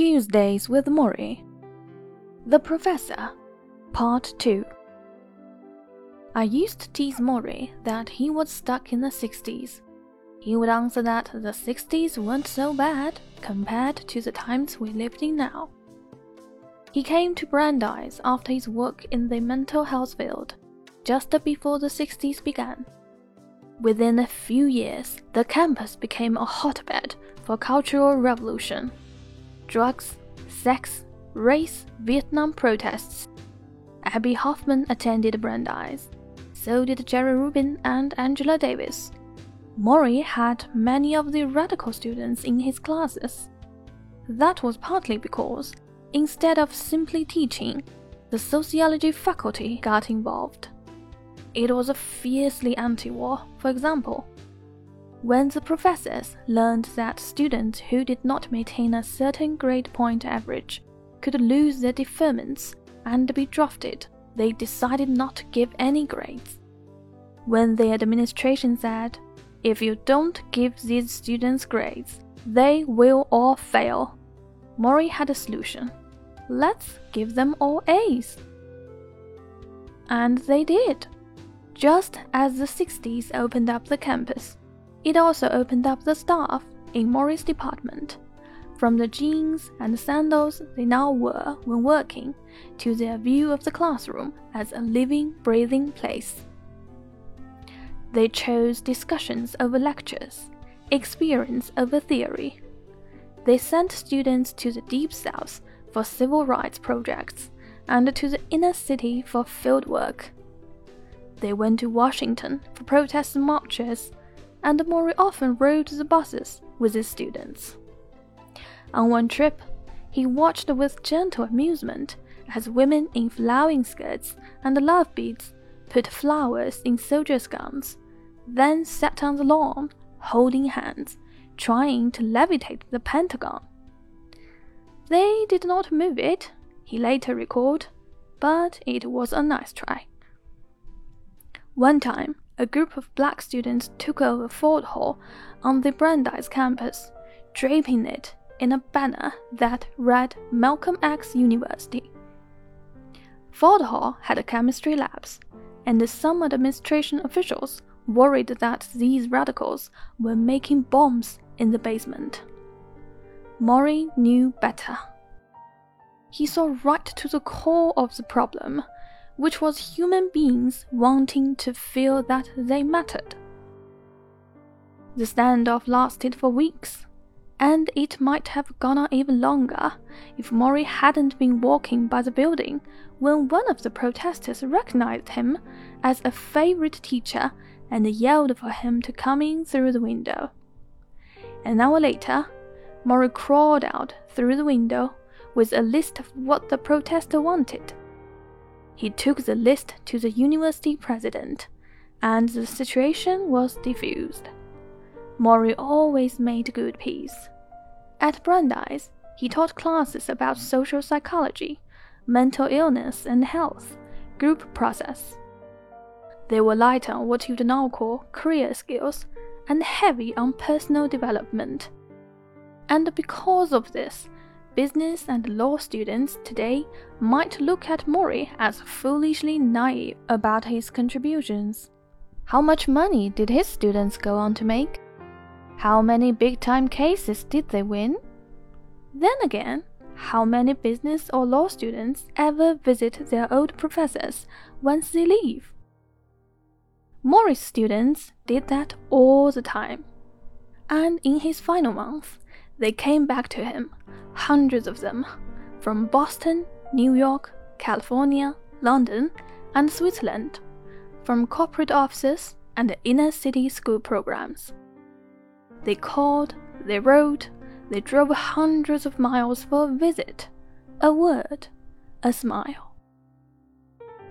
Tuesdays with Morrie. The Professor, Part 2. I used to tease Morrie that he was stuck in the 60s. He would answer that the 60s weren't so bad compared to the times we lived in now. He came to Brandeis after his work in the mental health field, just before the 60s began. Within a few years, the campus became a hotbed for cultural revolution. Drugs, sex, race, Vietnam protests. Abbie Hoffman attended Brandeis. So did Jerry Rubin and Angela Davis. Morrie had many of the radical students in his classes. That was partly because, instead of simply teaching, the sociology faculty got involved. It was a fiercely anti war, for example. When the professors learned that students who did not maintain a certain grade point average could lose their deferments and be drafted, they decided not to give any grades. When the administration said, if you don't give these students grades, they will all fail, Morrie had a solution. Let's give them all A's. And they did. Just as the 60s opened up the campus, it also opened up the staff in Morrie's department. From the jeans and sandals they now wore when working to their view of the classroom as a living, breathing place. They chose discussions over lectures, experience over theory. They sent students to the Deep South for civil rights projects and to the inner city for field work. They went to Washington for protest marches, and more often rode the buses with his students. On one trip, he watched with gentle amusement as women in flowing skirts and love beads put flowers in soldiers' guns, then sat on the lawn, holding hands, trying to levitate the Pentagon. They did not move it, he later recalled, but it was a nice try. One time, a group of black students took over Ford Hall on the Brandeis campus, draping it in a banner that read Malcolm X University. Ford Hall had a chemistry labs, and some administration officials worried that these radicals were making bombs in the basement. Morrie knew better. He saw right to the core of the problem which was human beings wanting to feel that they mattered. The standoff lasted for weeks, and it might have gone on even longer if Morrie hadn't been walking by the building when one of the protesters recognized him as a favorite teacher and yelled for him to come in through the window. An hour later, Morrie crawled out through the window with a list of what the protester wanted. He took the list to the university president, and the situation was diffused. Morrie always made good peace. At Brandeis, he taught classes about social psychology, mental illness and health, group process. They were light on what you'd now call career skills and heavy on personal development. And because of this, business and law students today might look at Morrie as foolishly naive about his contributions. How much money did his students go on to make? How many big time cases did they win? Then again, how many business or law students ever visit their old professors once they leave? Morrie's students did that all the time. And in his final month, they came back to him hundreds of them, from Boston, New York, California, London, and Switzerland, from corporate offices and inner city school programs. They called, they wrote, they drove hundreds of miles for a visit, a word, a smile.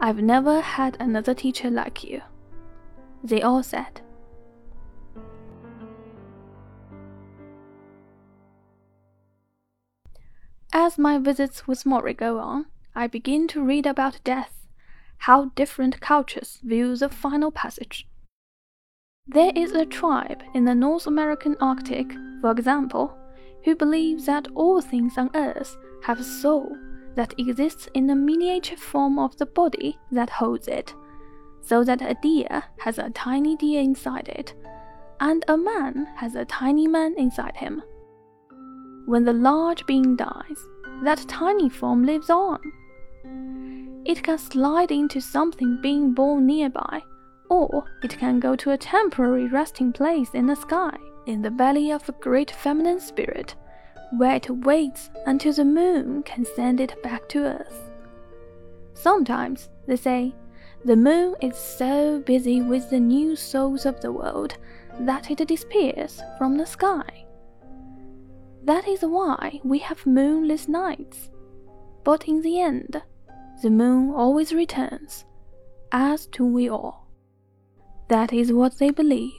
I've never had another teacher like you, they all said. As my visits with Morrie go on, I begin to read about death, how different cultures view the final passage. There is a tribe in the North American Arctic, for example, who believes that all things on earth have a soul that exists in the miniature form of the body that holds it, so that a deer has a tiny deer inside it, and a man has a tiny man inside him. When the large being dies, that tiny form lives on. It can slide into something being born nearby, or it can go to a temporary resting place in the sky, in the belly of a great feminine spirit, where it waits until the moon can send it back to earth. Sometimes, they say, the moon is so busy with the new souls of the world that it disappears from the sky. That is why we have moonless nights. But in the end, the moon always returns, as do we all. That is what they believe.